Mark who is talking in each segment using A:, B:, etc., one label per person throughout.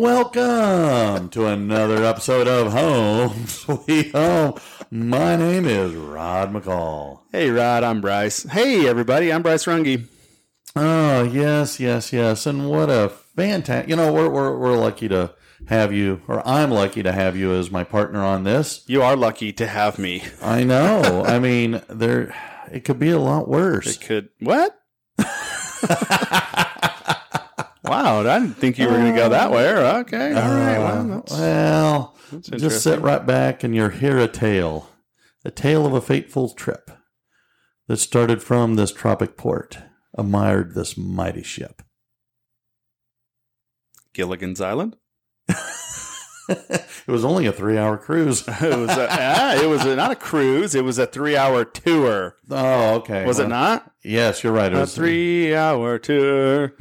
A: Welcome to another episode of Home Sweet Home. My name is Rod McCall.
B: Hey, Rod, I'm Bryce. Hey, everybody, I'm Bryce Runge.
A: Oh, yes, yes, yes. And what a fantastic, you know, we're, we're, we're lucky to have you, or I'm lucky to have you as my partner on this.
B: You are lucky to have me.
A: I know. I mean, there, it could be a lot worse.
B: It could, what? wow, I didn't think you were going to go that way. Okay, all right. Well, that's,
A: Uh, well,
B: that's
A: just sit right back and you'll hear a tale, a tale of a fateful trip that started from this tropic port, admired this mighty ship.
B: Gilligan's Island.
A: it was only a three-hour cruise.
B: It was a, ah, it was a, not a cruise. It was a three-hour tour.
A: Oh, okay.
B: Was it not?
A: Yes, you're right. It
B: A
A: was
B: three-hour tour.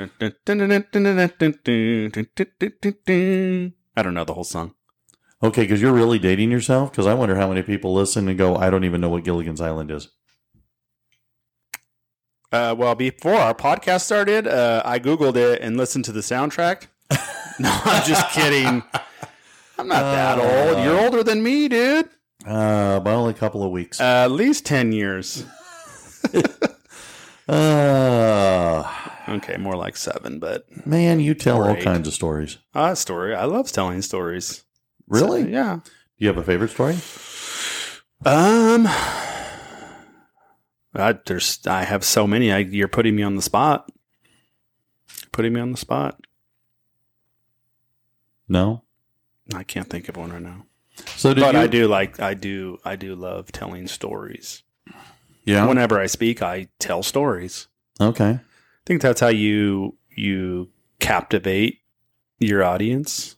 B: I don't know the whole song.
A: Okay, because you're really dating yourself. Because I wonder how many people listen and go, "I don't even know what Gilligan's Island is."
B: Uh, well, before our podcast started, uh, I Googled it and listened to the soundtrack. no, I'm just kidding. I'm not that
A: Uh,
B: old. You're older than me, dude.
A: Uh, by only a couple of weeks.
B: Uh, at least 10 years.
A: Uh,
B: Okay, more like seven, but
A: man, you tell all
B: Great.
A: kinds of stories.
B: uh, story. I love telling stories.
A: Really?
B: So, yeah.
A: Do you have a favorite story?
B: Um, I, there's, I have so many. I, you're putting me on the spot. Putting me on the spot.
A: No.
B: I can't think of one right now.
A: So
B: but
A: you?
B: I do like, I do, I do love telling stories.
A: Yeah.
B: whenever I speak, I tell stories.
A: okay.
B: I think that's how you you captivate your audience.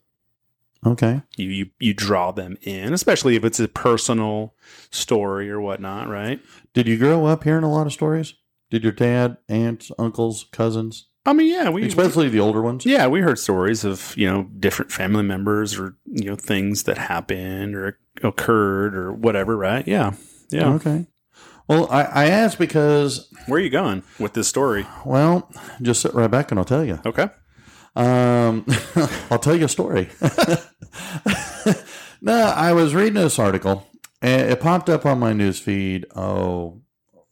A: Okay.
B: You you you draw them in, especially if it's a personal story or whatnot, right?
A: Did you grow up hearing a lot of stories? Did your dad, aunts, uncles, cousins,
B: I mean, yeah, we
A: especially the older ones?
B: yeah we heard stories of you know different family members or you know things that happened or occurred or whatever, right? Yeah, yeah.
A: Okay. Well, I, I asked because,
B: Where are you going with this story?
A: well, just sit right back and I'll tell you.
B: Okay.
A: Um, I'll tell you a story. no, I was reading this article and it popped up on my news feed, oh,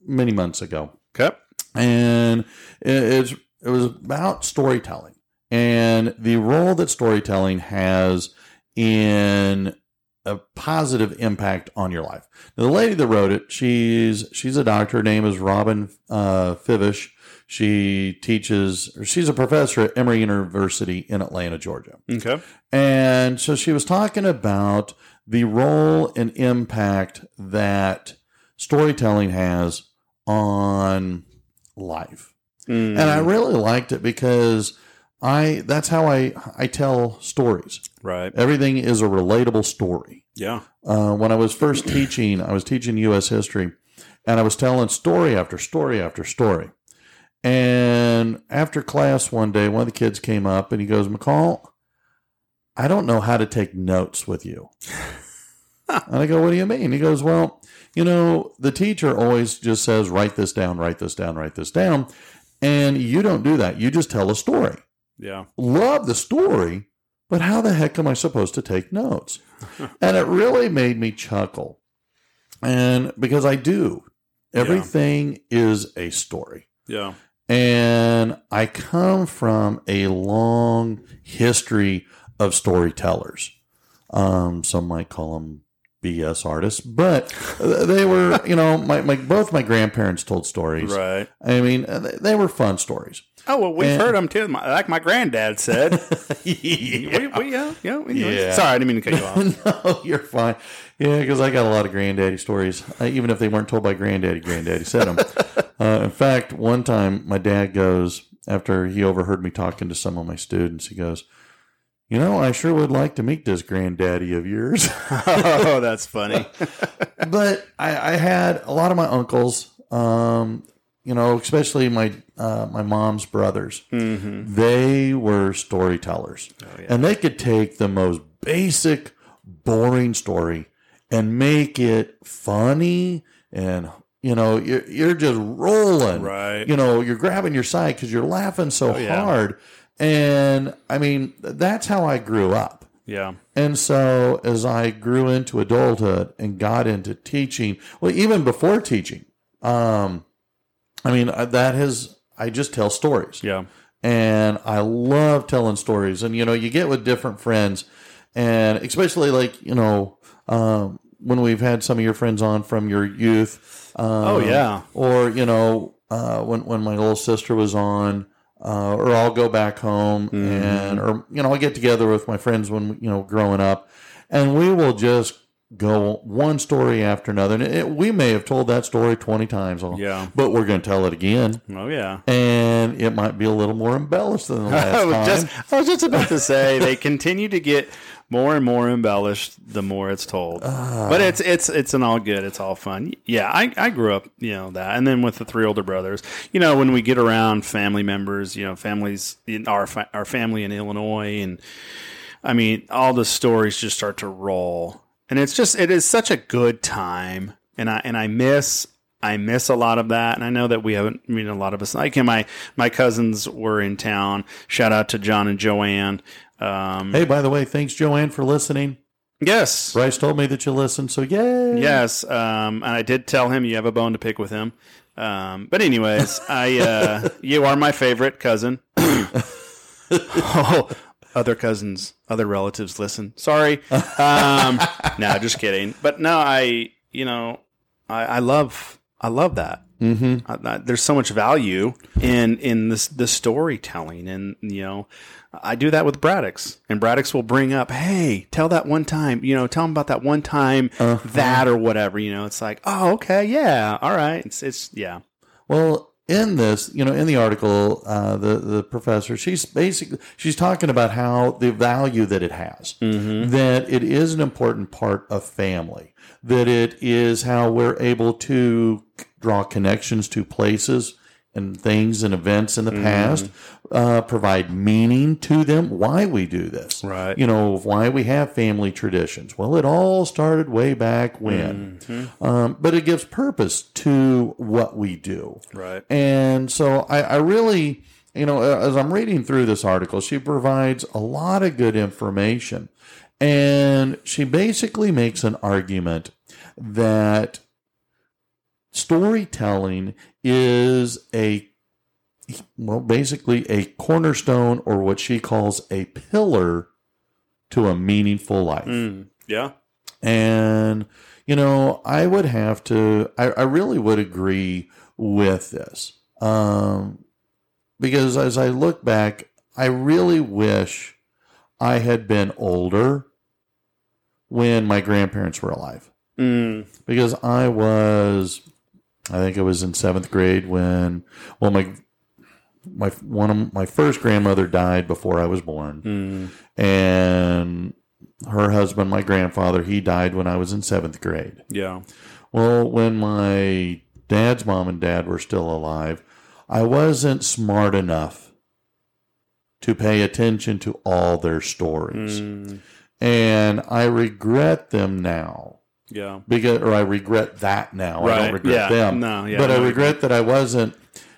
A: many months ago.
B: Okay.
A: and it, it's it was about storytelling and the role that storytelling has in a positive impact on your life. Now, the lady that wrote it, she's she's a doctor. Her name is Robyn uh, Fivush. She teaches, or she's a professor at Emory University in Atlanta, Georgia.
B: Okay.
A: And so she was talking about the role and impact that storytelling has on life.
B: Mm,
A: And I really liked it because I that's how I I tell stories.
B: right.
A: Everything is a relatable story.
B: Yeah.
A: Uh, when I was first teaching, I was teaching U.S. history, and I was telling story after story after story. And after class one day, one of the kids came up and he goes, McCall, I don't know how to take notes with you. and I go, What do you mean? He goes, Well, you know, the teacher always just says, Write this down, write this down, write this down. And you don't do that. You just tell a story
B: Yeah.
A: love the story, but how the heck am I supposed to take notes? and it really made me chuckle. And because I do, everything is a story.
B: Yeah.
A: And I come from a long history of storytellers. Um, some might call them BS artists, but they were, you know, my, my both my grandparents told stories.
B: Right.
A: I mean, they they were fun stories.
B: Oh well, we've
A: And-
B: heard them too. My, like my granddad said.
A: yeah.
B: we, we, yeah, yeah,
A: Yeah.
B: Sorry, I didn't mean to cut you off.
A: no, you're fine. Yeah, because I got a lot of granddaddy stories, uh, even if they weren't told by granddaddy. Granddaddy said them. uh, in fact, one time my dad goes after he overheard me talking to some of my students. He goes, "You know, I sure would like to meet this granddaddy of yours."
B: oh, that's funny.
A: but I, I had a lot of my uncles, um, you know, especially my uh, my mom's brothers.
B: hmm
A: They were storytellers.
B: Oh, yeah.
A: And they could take the most basic, boring story and make it funny and you know you're, you're just rolling
B: Right.
A: you know you're grabbing your side because you're laughing so
B: Oh, yeah.
A: hard And I mean, that's how I grew up.
B: Yeah.
A: And so as I grew into adulthood and got into teaching, well, even before teaching, um, I mean, that has, I just tell stories
B: Yeah.
A: and I love telling stories. And you know, you get with different friends, and especially like you know, um, when we've had some of your friends on from your youth. Um,
B: Oh, yeah.
A: or you know, uh, when when my little sister was on. Uh, or I'll go back home
B: Mm-hmm.
A: and, or you know, I'll get together with my friends when you know growing up, and we will just go one story after another. And it, we may have told that story twenty times,
B: Yeah.
A: but we're going to tell it again
B: Oh yeah.
A: and it might be a little more embellished than the last
B: I was
A: time.
B: just I was just about to say they continue to get more and more embellished the more it's told. Ah. but it's it's it's an all good. It's all fun. Yeah, I, I grew up, you know, that. And then with the three older brothers, you know, when we get around family members, you know, families in our our family in Illinois and I mean, all the stories just start to roll. And it's just it is such a good time. And I and I miss I miss a lot of that. And I know that we haven't I mean a lot of us like my my cousins were in town. Shout out to John and Joanne. Um
A: hey, by the way, thanks Joanne for listening.
B: yes.
A: Bryce told me that you listened, so yay!
B: Yes. Um and I did tell him you have a bone to pick with him. Um but anyways, I uh you are my favorite cousin. oh, other cousins, other relatives listen. Sorry. Um, no, just kidding. But no, I, you know, I, I love, I love that.
A: Mm-hmm.
B: I, I, there's so much value in in this the storytelling, and you know, I do that with Braddocks, and Braddocks will bring up, "Hey, tell that one time, you know, tell them about that one time that or whatever." You know, it's like, "Oh, okay, yeah, all right." It's it's yeah,
A: Well, in this, you know, in the article, uh, the the professor, she's basically she's talking about how the value that it has, that it is an important part of family, that it is how we're able to draw connections to places and things and events in the past, uh, provide meaning to them. Why we do this,
B: Right.
A: You know, why we have family traditions. Well, it all started way back when, um, but it gives purpose to what we do.
B: right,
A: And so I, I really, you know, as I'm reading through this article, she provides a lot of good information. And she basically makes an argument that storytelling is a, well, basically a cornerstone or what she calls a pillar to a meaningful life.
B: Mm, yeah,
A: And, you know, I would have to, I, I really would agree with this. Um, because as I look back, I really wish I had been older when my grandparents were alive.
B: mm,
A: Because I was, I think I was in seventh grade when, well, my, my one of my first grandmother died before I was born
B: mm,
A: and her husband, my grandfather, he died when I was in seventh grade.
B: yeah,
A: Well, when my dad's mom and dad were still alive, I wasn't smart enough to pay attention to all their stories.
B: mm,
A: And I regret them now.
B: Yeah,
A: Because, or I regret that now. I
B: Right,
A: don't regret
B: yeah,
A: them.
B: no, yeah,
A: but I
B: I
A: regret that I wasn't,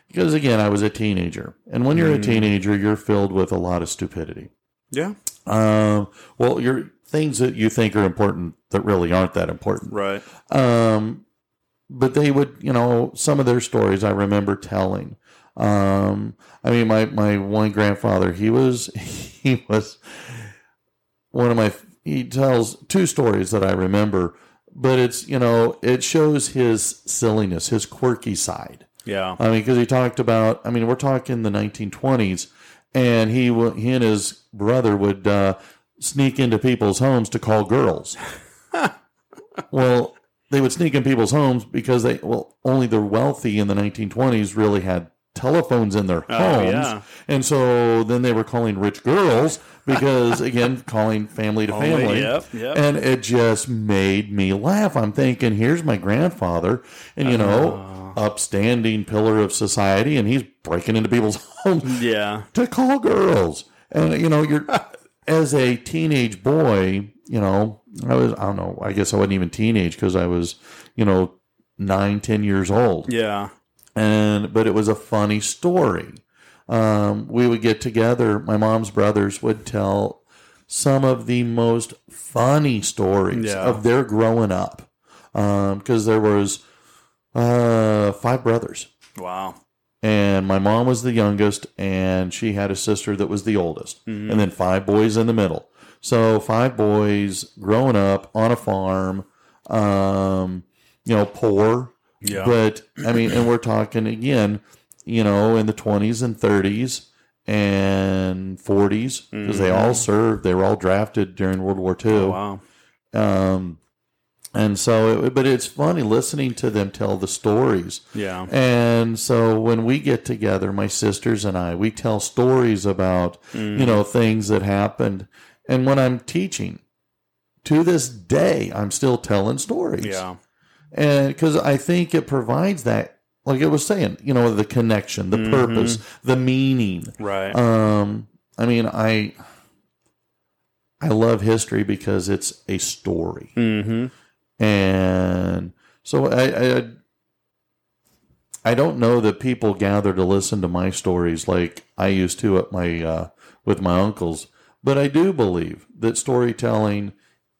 A: because again, I was a teenager. And when you're a
B: Mm.
A: teenager, you're filled with a lot of stupidity.
B: yeah,
A: Um, well, your things that you think are important that really aren't that important.
B: right,
A: Um, but they would, you know, some of their stories I remember telling. Um, I mean, my my one grandfather, he was he was one of my. He tells two stories that I remember, but it's you know it shows his silliness, his quirky side.
B: yeah,
A: I mean, because he talked about, I mean, we're talking the 1920s, and he he and his brother would uh, sneak into people's homes to call girls. well, they would sneak in people's homes because they, well, only the wealthy in the 1920s really had telephones in their
B: Oh,
A: homes.
B: yeah.
A: And so then they were calling rich girls because, again, calling family to family.
B: yep, yep.
A: And it just made me laugh. I'm thinking, here's my grandfather, and you know, uh-huh. upstanding pillar of society, and he's breaking into people's homes
B: yeah,
A: to call girls. And you know, you're as a teenage boy, you know, I was I don't know, I guess I wasn't even teenage because I was, you know, nine, ten years old
B: yeah,
A: and but it was a funny story um, we would get together. My mom's brothers would tell some of the most funny stories
B: Yeah.
A: of their growing up because there was uh, five brothers
B: Wow.
A: and my mom was the youngest and she had a sister that was the oldest
B: Mm-hmm.
A: and then five boys in the middle so five boys growing up on a farm um, you know poor
B: Yeah.
A: but i mean and we're talking again you know in the 20s and 30s and 40s because they all served they were all drafted during world war ii
B: Oh, wow.
A: um, and so it, but it's funny listening to them tell the stories
B: Yeah.
A: and so when we get together, my sisters and I, we tell stories about, you know, things that happened. And when I'm teaching, to this day, I'm still telling stories.
B: Yeah.
A: And because I think it provides that, like I was saying, you know, the connection, the purpose, the meaning.
B: Right.
A: Um, I mean, I, I love history because it's a story
B: mm-hmm.
A: and so I, I I don't know that people gather to listen to my stories like I used to at my uh, with my uncles, but I do believe that storytelling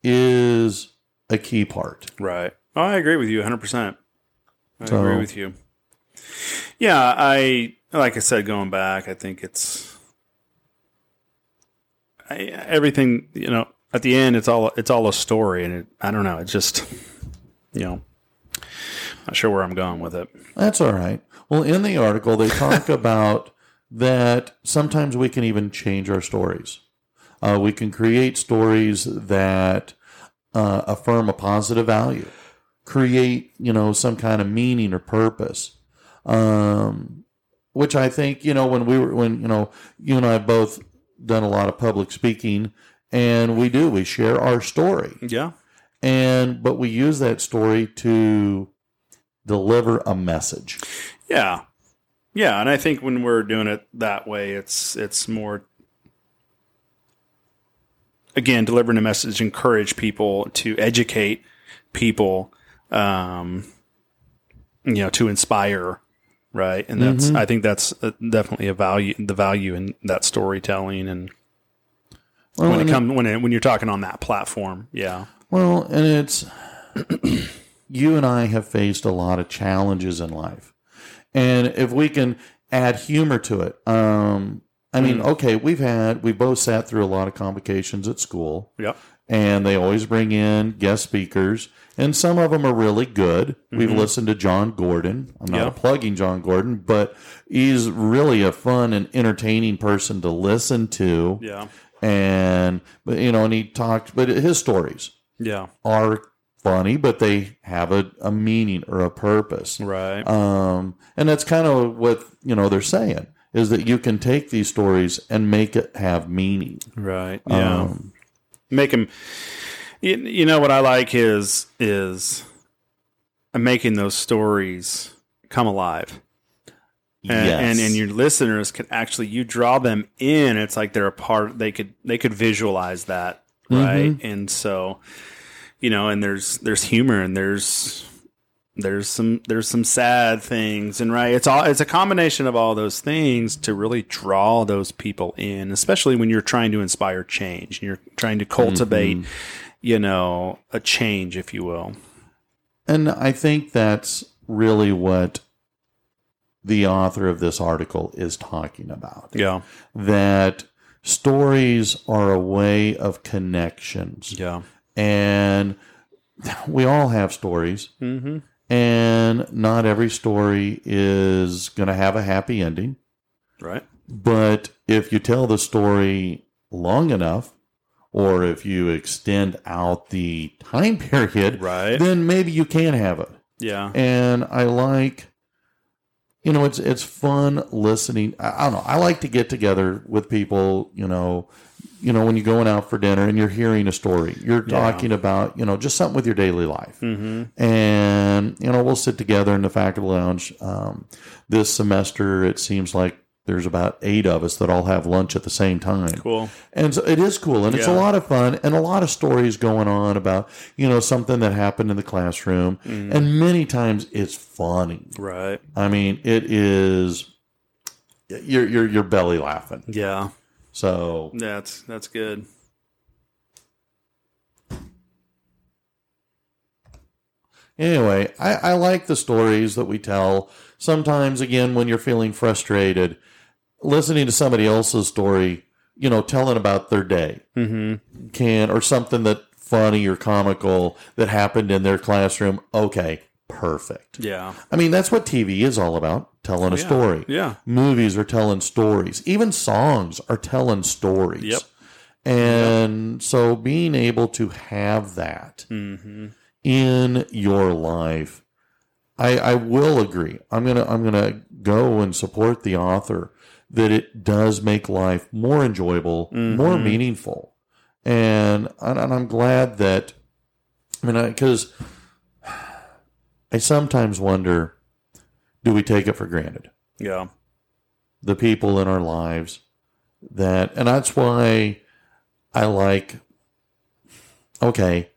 A: is a key part.
B: Right. Oh, I agree with you 100%. I
A: So-
B: agree with you. Yeah, I like I said going back, I think it's I, everything, you know, at the end it's all it's all a story and it, I don't know, it's just you know, not sure where I'm going with it.
A: That's all right. Well, in the article they talk about that sometimes we can even change our stories. Uh, we can create stories that uh, affirm a positive value, create you know some kind of meaning or purpose. Um, which I think you know when we were when you know you and I have both done a lot of public speaking, and we do we share our story,
B: Yeah.
A: and but we use that story to deliver a message.
B: Yeah. Yeah, and I think when we're doing it that way, it's it's more again delivering a message, encourage people to educate people, um, you know, to inspire, right? And that's I think that's uh, definitely a value, the value in that storytelling, and
A: Well,
B: when it comes when it, when you're talking on that platform, yeah,
A: Well, and it's you and I have faced a lot of challenges in life. And if we can add humor to it, um, I mean, okay, we've had, we both sat through a lot of convocations at school,
B: yeah,
A: and they always bring in guest speakers, and some of them are really good. We've listened to Jon Gordon. I'm not
B: Yeah.
A: plugging Jon Gordon, but he's really a fun and entertaining person to listen to.
B: yeah,
A: And, but, you know, and he talked, but his stories,
B: yeah,
A: are funny, but they have a, a meaning or a purpose.
B: right,
A: Um, and that's kind of what you know they're saying is that you can take these stories and make it have meaning.
B: right, yeah.
A: Um,
B: make him you, you know what i like is is making those stories come alive. And,
A: yes.
B: and and your listeners can actually you draw them in it's like they're a part they could they could visualize that mm-hmm. right? And so you know and there's there's humor and there's there's some there's some sad things and right it's all it's a combination of all those things to really draw those people in especially when you're trying to inspire change and you're trying to cultivate mm-hmm. You know a change if you will
A: and I think that's really what the author of this article is talking about.
B: yeah
A: That stories are a way of connections,
B: yeah
A: and we all have stories.
B: mm-hmm
A: and not every story is going to have a happy ending.
B: right
A: But if you tell the story long enough, or if you extend out the time period,
B: right
A: then maybe you can have it.
B: yeah
A: And I like, you know, it's it's fun listening. I, I don't know. I like to get together with people. You know, you know when you're going out for dinner and you're hearing a story, you're
B: Yeah.
A: talking about you know just something with your daily life
B: mm-hmm
A: and you know we'll sit together in the faculty lounge um, this semester it seems like there's about eight of us that all have lunch at the same time
B: cool
A: and so it is cool and it's a lot of fun and a lot of stories going on about you know something that happened in the classroom mm-hmm. and many times it's funny
B: right
A: i mean it is you're you're you're belly laughing.
B: Yeah.
A: So
B: That's that's good.
A: anyway, I, I like the stories that we tell. Sometimes, again, when you're feeling frustrated, listening to somebody else's story, you know, telling about their day
B: Mm-hmm.
A: can or something that funny or comical that happened in their classroom. Okay, perfect.
B: Yeah.
A: I mean, that's what TV is all about telling a
B: yeah.
A: story.
B: Yeah.
A: Movies are telling stories. Even songs are telling stories.
B: Yep.
A: And so being able to have that
B: Mm-hmm.
A: in your life, I, I will agree. I'm gonna I'm gonna go and support the author that it does make life more enjoyable, more
B: Mhm.
A: meaningful, and and and I'm glad that I mean because I sometimes wonder, do we take it for granted?
B: Yeah.
A: the people in our lives that and that's why I like okay,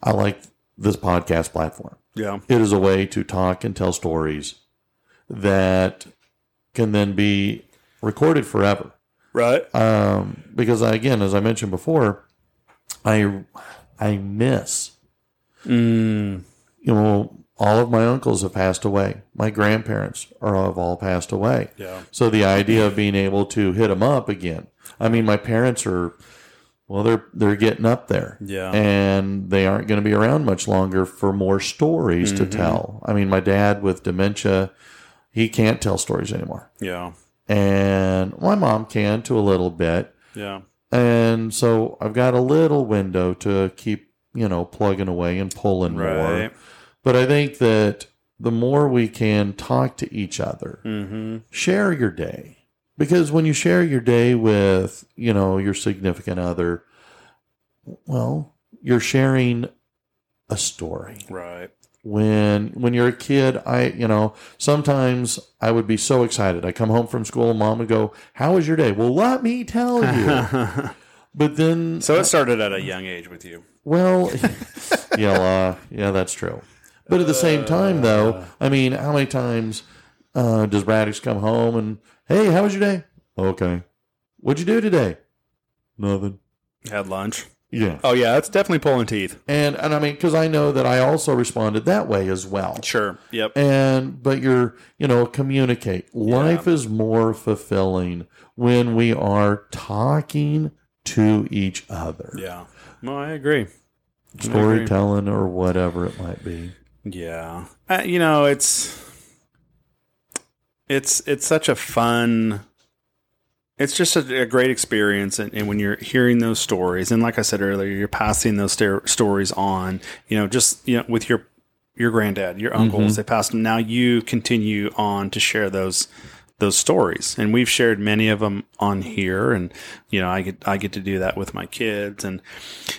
A: I like this podcast platform.
B: Yeah.
A: It is a way to talk and tell stories that can then be recorded forever.
B: Right.
A: Um, because again, as I mentioned before, I I miss
B: Mm.
A: you know all of my uncles have passed away. My grandparents are have all passed away.
B: Yeah.
A: So the idea of being able to hit them up again. I mean, my parents are, well, they're they're getting up there,
B: Yeah.
A: and they aren't going to be around much longer for more stories to
B: Mhm.
A: tell. I mean, my dad with dementia, he can't tell stories anymore,
B: Yeah.
A: And my mom can to a little bit,
B: Yeah.
A: and so I've got a little window to keep you know plugging away and pulling more. But I think that the more we can talk to each other
B: Mm-hmm.
A: share your day because when you share your day with you know your significant other well you're sharing a story
B: Right.
A: When when you're a kid i you know sometimes i would be so excited i come home from school and mom would go how was your day well let me tell you but then
B: so it started at a young age with you.
A: well, yeah, uh, yeah, that's true. But at the same time, though, I mean, how many times uh, does Radix come home and, hey, how was your day? Okay. What'd you do today? Nothing.
B: Had lunch.
A: Yeah.
B: Oh yeah, that's definitely pulling teeth.
A: And and I mean, because I know that I also responded that way as well.
B: Sure. Yep.
A: And but you're you know communicate. Life is more fulfilling when we are talking to each other,
B: Yeah. No, I agree. I agree.
A: storytelling or whatever it might be.
B: Yeah. Uh, you know, it's it's it's such a fun it's just a, a great experience and, and when you're hearing those stories and like i said earlier you're passing those sta- stories on you know just you know with your your granddad your uncles they passed them. Now you continue on to share those those stories. And we've shared many of them on here and you know i get i get to do that with my kids. And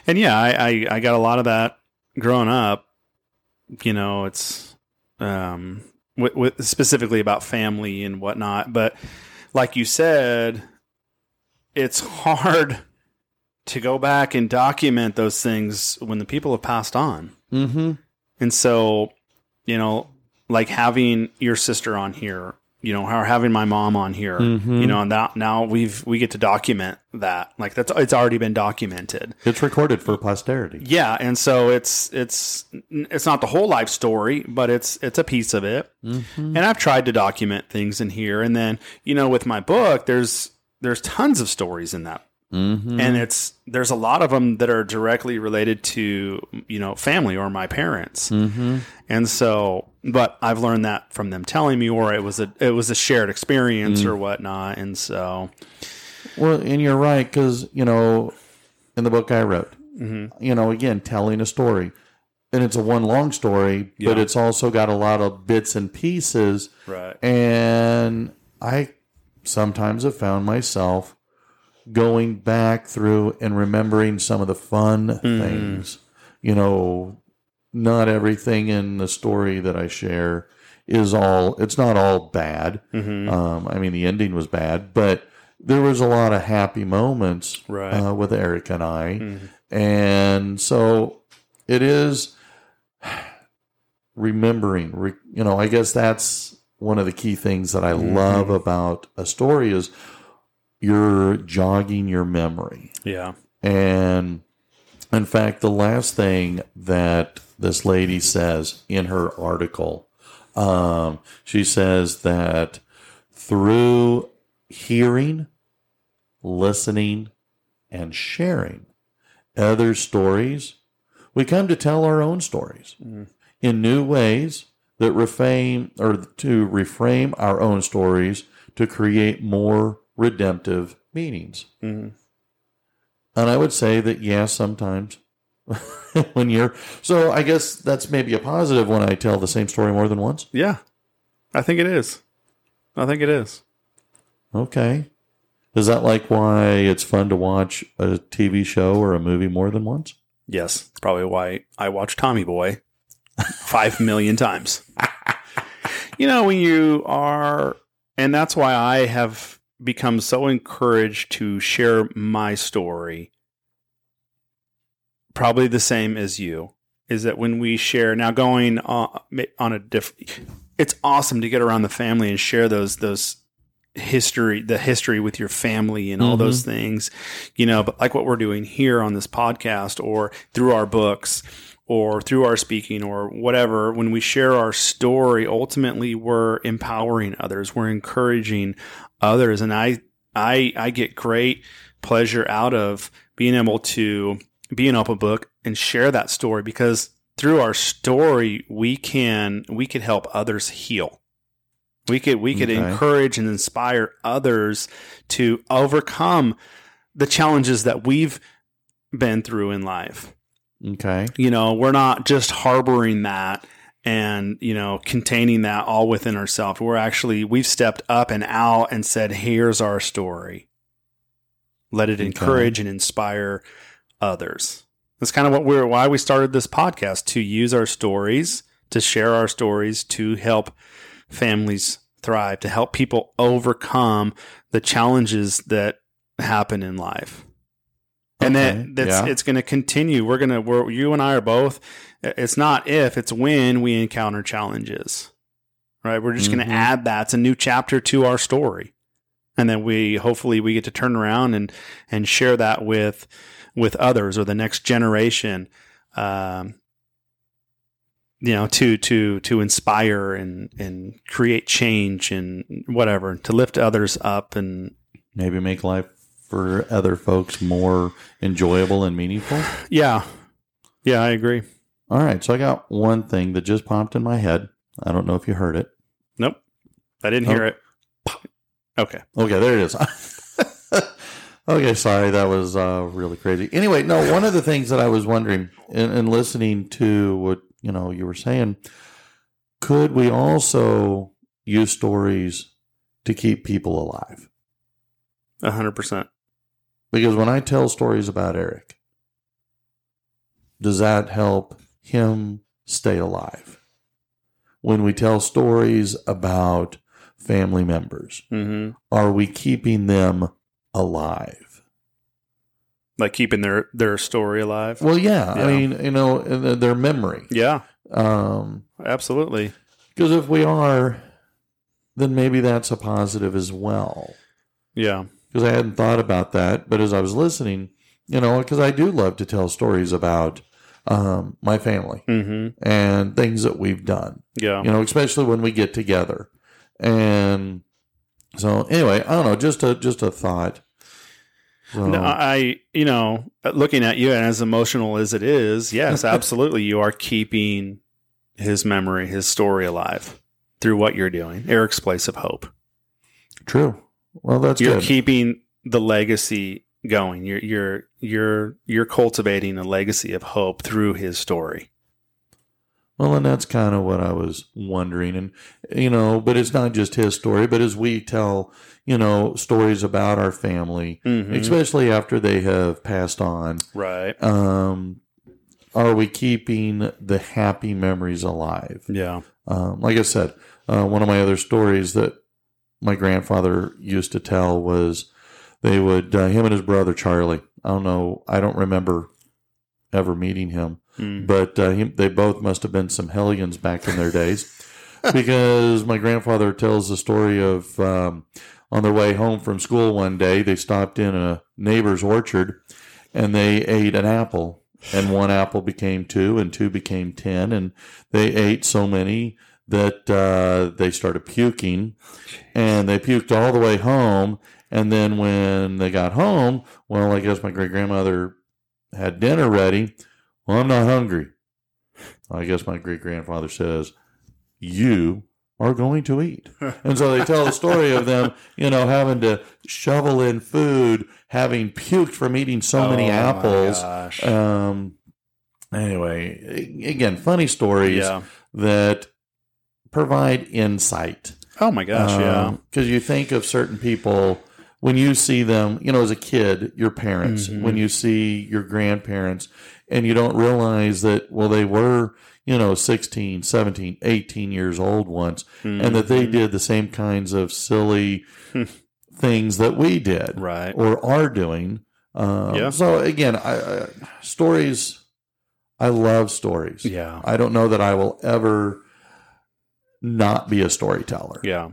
B: and yeah i i, I got a lot of that growing up. You know it's um with, with specifically about family and whatnot but like you said it's hard to go back and document those things when the people have passed on
A: Mm-hmm.
B: and so you know like having your sister on here you know or having my mom on here
A: Mhm.
B: you know and that now we've we get to document that like that's it's already been documented
A: It's recorded for posterity.
B: yeah, and so it's it's it's not the whole life story, but it's it's a piece of it.
A: Mm-hmm.
B: And I've tried to document things in here, and then you know with my book, there's there's tons of stories in that,
A: Mm-hmm.
B: and it's there's a lot of them that are directly related to you know family or my parents,
A: Mm-hmm.
B: and so but I've learned that from them telling me, or it was a it was a shared experience or whatnot, and so
A: Well, and you're right because you know, in the book I wrote,
B: Mm-hmm.
A: you know, again, telling a story, and it's a one long story, but it's also got a lot of bits and pieces,
B: right,
A: and I sometimes have found myself going back through and remembering some of the fun things. You know, not everything in the story that I share is all. It's not all bad.
B: hmm
A: Um, I mean, the ending was bad, but there was a lot of happy moments
B: Right.
A: uh, with Eric and I,
B: Mhm.
A: and so it is remembering. Re, you know, I guess that's one of the key things that I love about a story is you're jogging your memory.
B: Yeah.
A: And in fact, the last thing that this lady says in her article, um, she says that through hearing, listening, and sharing other stories, we come to tell our own stories in new ways that reframe or to reframe our own stories to create more redemptive meanings.
B: Mhm.
A: And I would say that, yeah, sometimes when you're so, I guess that's maybe a positive when I tell the same story more than once.
B: Yeah. I think it is. I think it is.
A: Okay. Is that like why it's fun to watch a TV show or a movie more than once?
B: Yes. It's probably why I watch Tommy Boy five million times. you know, when you are, and that's why I have become so encouraged to share my story, probably the same as you, is that when we share, now going on, on a different, it's awesome to get around the family and share those, those, history the history with your family and all
A: Mhm.
B: those things you know but like what we're doing here on this podcast or through our books or through our speaking or whatever when we share our story ultimately we're empowering others we're encouraging others. And i i i get great pleasure out of being able to be an open book and share that story because through our story we can we could help others heal. We could we could
A: Okay.
B: encourage and inspire others to overcome the challenges that we've been through in life
A: Okay.
B: you know we're not just harboring that and you know containing that all within ourselves we're actually we've stepped up and out and said here's our story let it
A: Okay.
B: encourage and inspire others that's kind of what we're why we started this podcast to use our stories to share our stories to help families thrive to help people overcome the challenges that happen in life and
A: Okay,
B: that that's
A: yeah.
B: it's going to continue we're going to we're you and i are both it's not if it's when we encounter challenges right we're just going
A: Mhm.
B: to add that it's a new chapter to our story and then we hopefully we get to turn around and and share that with with others or the next generation um you know to to to inspire and and create change and whatever to lift others up and
A: Maybe make life for other folks more enjoyable and meaningful.
B: yeah yeah i agree
A: All right. So I got one thing that just popped in my head. I don't know if you heard it.
B: nope i didn't hear it okay
A: Okay, there it is. okay, sorry, that was uh, really crazy. Anyway, no, one of the things that I was wondering in, in listening to what you know you were saying, could we also use stories to keep people alive?
B: A hundred percent.
A: Because when I tell stories about Eric, does that help him stay alive? When we tell stories about family members,
B: Mm-hmm.
A: are we keeping them alive?
B: Like keeping their their story alive.
A: Well, yeah. I mean, you know, their- their memory.
B: Yeah,
A: Um,
B: absolutely.
A: because if we are, then maybe that's a positive as well.
B: Yeah,
A: Because I hadn't thought about that, but as I was listening, you know, because I do love to tell stories about um, my family
B: mm-hmm.
A: and things that we've done.
B: yeah,
A: You know, especially when we get together. And so, anyway, I don't know. Just a just a thought. So,
B: No, I, you know, looking at you and as emotional as it is, yes, absolutely, you are keeping his memory, his story alive through what you're doing. Eric's place of hope.
A: true. Well, that's
B: you're
A: good.
B: keeping the legacy going. You're you're you're you're cultivating a legacy of hope through his story.
A: Well, and that's kind of what I was wondering. And, you know, but it's not just his story, but as we tell, you know, stories about our family,
B: Mhm.
A: especially after they have passed on,
B: Right.
A: um, are we keeping the happy memories alive?
B: Yeah.
A: Um, like I said, uh, one of my other stories that my grandfather used to tell was they would, uh, him and his brother Charlie, I don't know, I don't remember ever meeting him
B: Mm.
A: but uh, he, they both must have been some hellions back in their days. because my grandfather tells the story of um, on their way home from school one day, they stopped in a neighbor's orchard and they ate an apple. And one apple became two, and two became ten, and they ate so many that uh, they started puking, and they puked all the way home. And then when they got home, well, I guess my great grandmother had dinner ready. Well, I'm not hungry. I guess my great grandfather says, You are going to eat. And so they tell the story of them, you know, having to shovel in food, having puked from eating so many
B: Oh, my
A: apples. Um, anyway, again, funny stories
B: yeah.
A: that provide insight.
B: Oh my gosh. yeah.
A: Because you think of certain people when you see them, you know, as a kid, your parents,
B: Mhm.
A: when you see your grandparents, and you don't realize that, well, they were, you know, 16, 17, 18 years old once, and that they
B: Mhm.
A: did the same kinds of silly things that we did
B: Right.
A: or are doing. Um,
B: Yeah.
A: So again, I, I, stories, I love stories.
B: Yeah.
A: I don't know that I will ever not be a storyteller.
B: Yeah.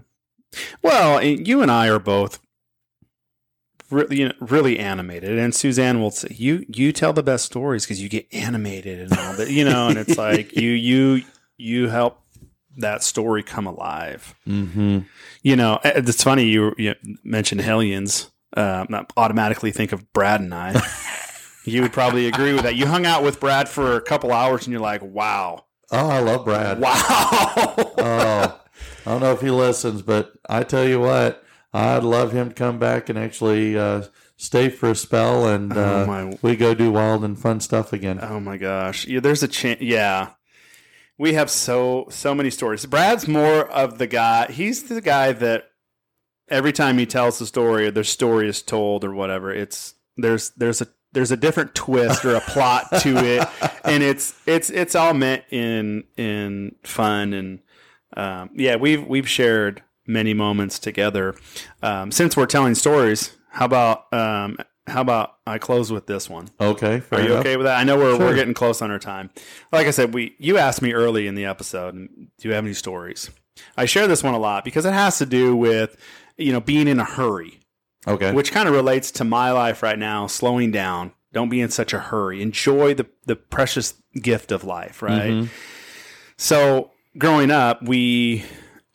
B: Well, you and I are both really, you know, really animated, and Suzanne will say, "You you tell the best stories because you get animated and all that, you know." And it's like you you you help that story come alive.
A: Mm-hmm.
B: You know, eh, it's funny you, you mentioned Hellions. I automatically think of Brad and I. you would probably agree with that. You hung out with Brad for a couple hours, and you're like, "Wow,
A: Oh, I love Brad.
B: wow."
A: Oh, I don't know if he listens, but I tell you what, I'd love him to come back and actually uh, stay for a spell, and
B: Oh,
A: uh, we go do wild and fun stuff again.
B: Oh my gosh. Yeah, there's a chance. Yeah. We have so so many stories. Brad's more of the guy. He's the guy that every time he tells the story or the story is told or whatever, it's there's there's a there's a different twist or a plot to it, and it's it's it's all meant in in fun and um, yeah. We've we've shared many moments together. Um, since we're telling stories, how about um, how about I close with this one?
A: Okay,
B: Are you
A: enough.
B: okay with that? I know we're,
A: Sure.
B: we're getting close on our time. Like I said, we you asked me early in the episode, do you have any stories? I share this one a lot because it has to do with you know being in a hurry,
A: Okay,
B: which kind of relates to my life right now. Slowing down, don't be in such a hurry. Enjoy the the precious gift of life, right?
A: Mhm.
B: So growing up, we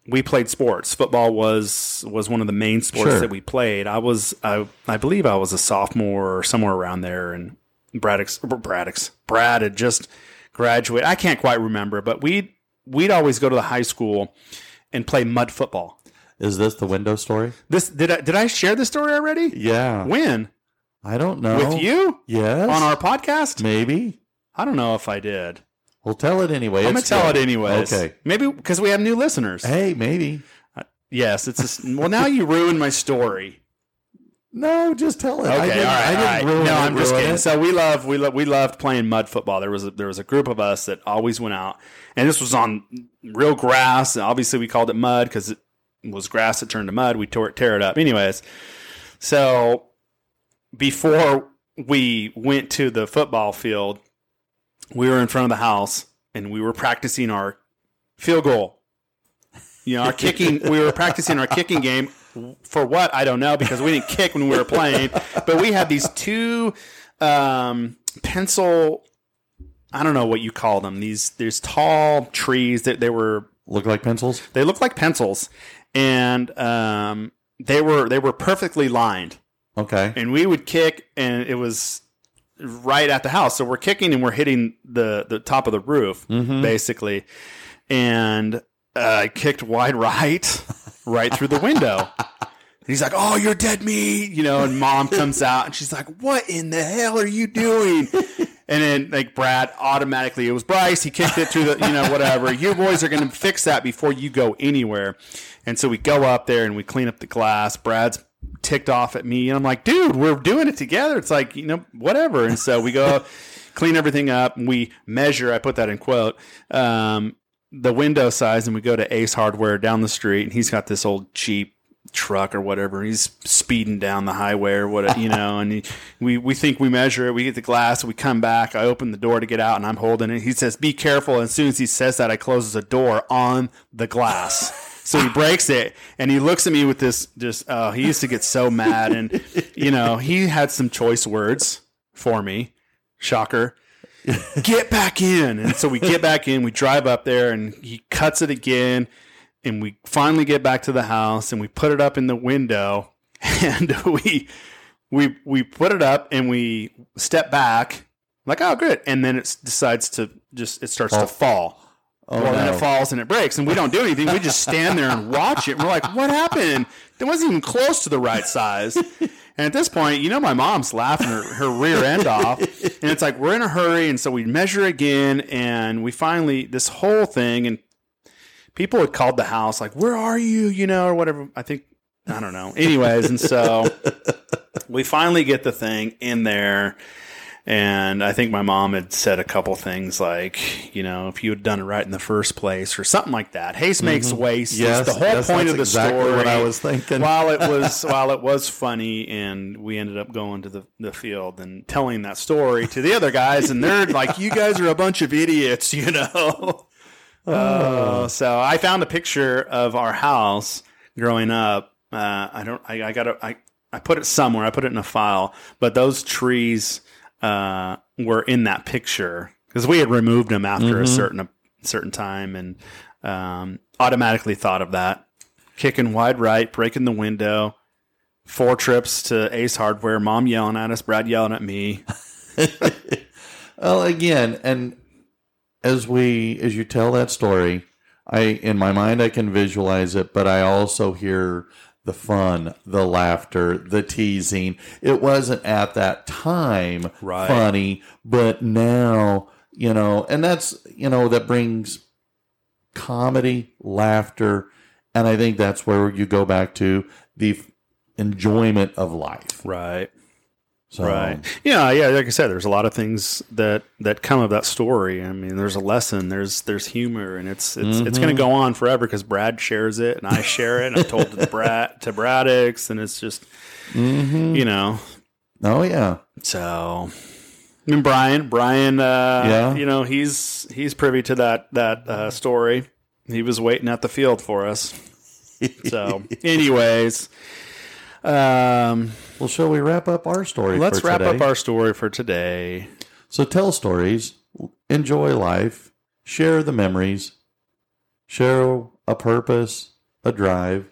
B: we played sports. Football was was one of the main sports
A: Sure.
B: that we played. I was I I believe I was a sophomore or somewhere around there, and Braddock's Braddock's Brad had just graduated. I can't quite remember, but we we'd always go to the high school and play mud football.
A: Is this the window story?
B: This did I did I share this story already?
A: Yeah,
B: When
A: I don't know.
B: with you
A: Yes,
B: on our podcast?
A: maybe.
B: I don't know if I did.
A: We'll tell it anyway.
B: I'm gonna tell
A: good.
B: it anyway.
A: Okay.
B: maybe because we have new listeners.
A: Hey, maybe.
B: Uh, yes, it's a, well. Now you ruined my story.
A: No, just tell it.
B: Okay,
A: I didn't,
B: all right,
A: I didn't
B: right.
A: ruin
B: No, I'm just kidding.
A: it.
B: So we love we lo- we loved playing mud football. There was a, there was a group of us that always went out, and this was on real grass. And obviously, we called it mud because it was grass that turned to mud. We tore it, tear it up. Anyways, so before we went to the football field, we were in front of the house and we were practicing our field goal. You know, our kicking. We were practicing our kicking game for what I don't know because we didn't kick when we were playing, but we had these two um, pencil. I don't know what you call them. These there's tall trees that they were
A: Look like pencils.
B: they look like pencils, and um, they were they were perfectly lined.
A: Okay.
B: And we would kick, and it was right at the house. So we're kicking and we're hitting the the top of the roof
A: Mhm.
B: basically, and uh, I kicked wide right, right through the window. And he's like, "Oh, you're dead meat," you know. And mom comes out and she's like, "What in the hell are you doing?" And then like Brad automatically, it was Bryce. He kicked it through the, you know, whatever. You boys are going to fix that before you go anywhere. And so we go up there and we clean up the glass. Brad's ticked off at me, and I'm like, dude, we're doing it together. It's like you know, whatever. And so we go clean everything up. And we measure. I put that in quote. Um, the window size, and we go to Ace Hardware down the street, and he's got this old cheap truck or whatever. He's speeding down the highway or what, you know, and he, we, we think we measure it. We get the glass. We come back. I open the door to get out and I'm holding it. He says, be careful. And as soon as he says that, I closes the door on the glass. So he breaks it and he looks at me with this just, oh, he used to get so mad. And, you know, he had some choice words for me. Shocker. Get back in. And so we get back in, we drive up there and he cuts it again and we finally get back to the house and we put it up in the window and we we we put it up and we step back like oh good and then it decides to just it starts to fall
A: Oh,
B: well, then it falls and it breaks, and we don't do anything. We just stand there and watch it. And we're like, "What happened? It wasn't even close to the right size." And at this point, you know, my mom's laughing her, her rear end off, and it's like we're in a hurry, and so we measure again, and we finally this whole thing, and people had called the house like, "Where are you?" You know, or whatever. I think I don't know. Anyways, and so we finally get the thing in there. And I think my mom had said a couple things like, you know, if you had done it right in the first place or something like that. Haste makes waste.
A: Mm-hmm. Yes,
B: the whole
A: yes,
B: point of the
A: exactly
B: story.
A: what I was thinking.
B: While it was while it was funny, and we ended up going to the, the field and telling that story to the other guys, and they're like, "You guys are a bunch of idiots," you know. Uh, so I found a picture of our house growing up. Uh, I don't. I, I got. I I put it somewhere. I put it in a file. But those trees uh, were in that picture because we had removed them after a certain a certain time, and um, automatically thought of that. Kicking wide right, breaking the window. Four trips to Ace Hardware. Mom yelling at us. Brad yelling at me.
A: Well, again, and as we as you tell that story, I in my mind I can visualize it, but I also hear the fun, the laughter, the teasing. It wasn't at that time
B: Right.
A: funny, but now, you know, and that's, you know, that brings comedy, laughter, and I think that's where you go back to the enjoyment of life.
B: Right.
A: So,
B: Right. Yeah, yeah, like I said, there's a lot of things that that come of that story. I mean, there's a lesson, there's there's humor and it's it's it's going to go on forever cause Brad shares it and I share it and I told to Brad to Bradix and it's just you know.
A: Oh yeah.
B: So and Brian, Brian uh
A: Yeah.
B: you know, he's he's privy to that that uh, story. He was waiting at the field for us. So, anyways, um
A: Well, shall we wrap up our story?
B: let's wrap
A: today?
B: up our story for today.
A: So tell stories, enjoy life, share the memories, share a purpose, a drive,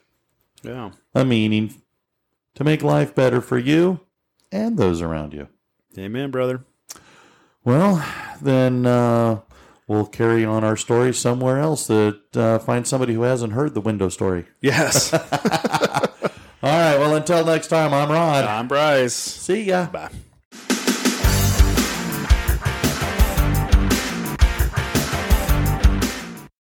B: Yeah.
A: a meaning to make life better for you and those around you.
B: Amen, brother.
A: Well, then uh, we'll carry on our story somewhere else that uh, find somebody who hasn't heard the window story.
B: Yes.
A: All right. Until next time, I'm Rod.
B: I'm Bryce.
A: See ya.
B: Bye.